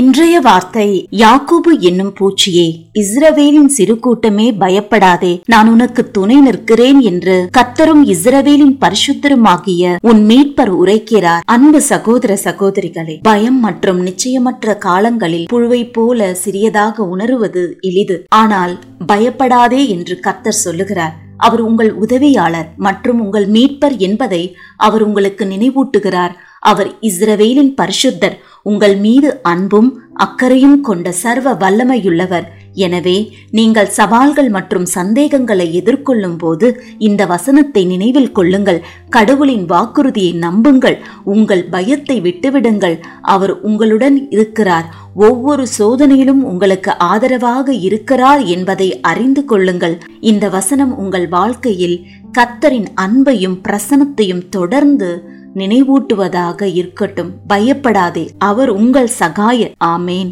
இன்றைய வார்த்தை யாக்கோபு என்னும் பூச்சியே இஸ்ரவேலின் சிறு கூட்டமே பயப்படாதே நான் உனக்கு துணை நிற்கிறேன் என்று கத்தரும் இஸ்ரவேலின் பரிசுத்தருமாகிய உன் மீட்பர் உரைக்கிறார். அன்பு சகோதர சகோதரிகளே பயம் மற்றும் நிச்சயமற்ற காலங்களில் புழுவை போல சிறியதாக உணருவது எளிது. ஆனால் பயப்படாதே என்று கத்தர் சொல்லுகிறார். அவர் உங்கள் உதவியாளர் மற்றும் உங்கள் மீட்பர் என்பதை அவர் உங்களுக்கு நினைவூட்டுகிறார். அவர் இஸ்ரவேலின் பரிசுத்தர். உங்கள் மீது அன்பும் அக்கறையும் கொண்ட சர்வ வல்லமையுள்ளவர். எனவே நீங்கள் சவால்கள் மற்றும் சந்தேகங்களை எதிர்கொள்ளும் போது இந்த வசனத்தை நினைவில் கொள்ளுங்கள். கடவுளின் வாக்குறுதியை நம்புங்கள். உங்கள் பயத்தை விட்டுவிடுங்கள். அவர் உங்களுடன் இருக்கிறார். ஒவ்வொரு சோதனையிலும் உங்களுக்கு ஆதரவாக இருக்கிறார் என்பதை அறிந்து கொள்ளுங்கள். இந்த வசனம் உங்கள் வாழ்க்கையில் கத்தரின் அன்பையும் பிரசனத்தையும் தொடர்ந்து நினைவூட்டுவதாக இருக்கட்டும். பயப்படாதே. அவர் உங்கள் சகாயர். ஆமேன்.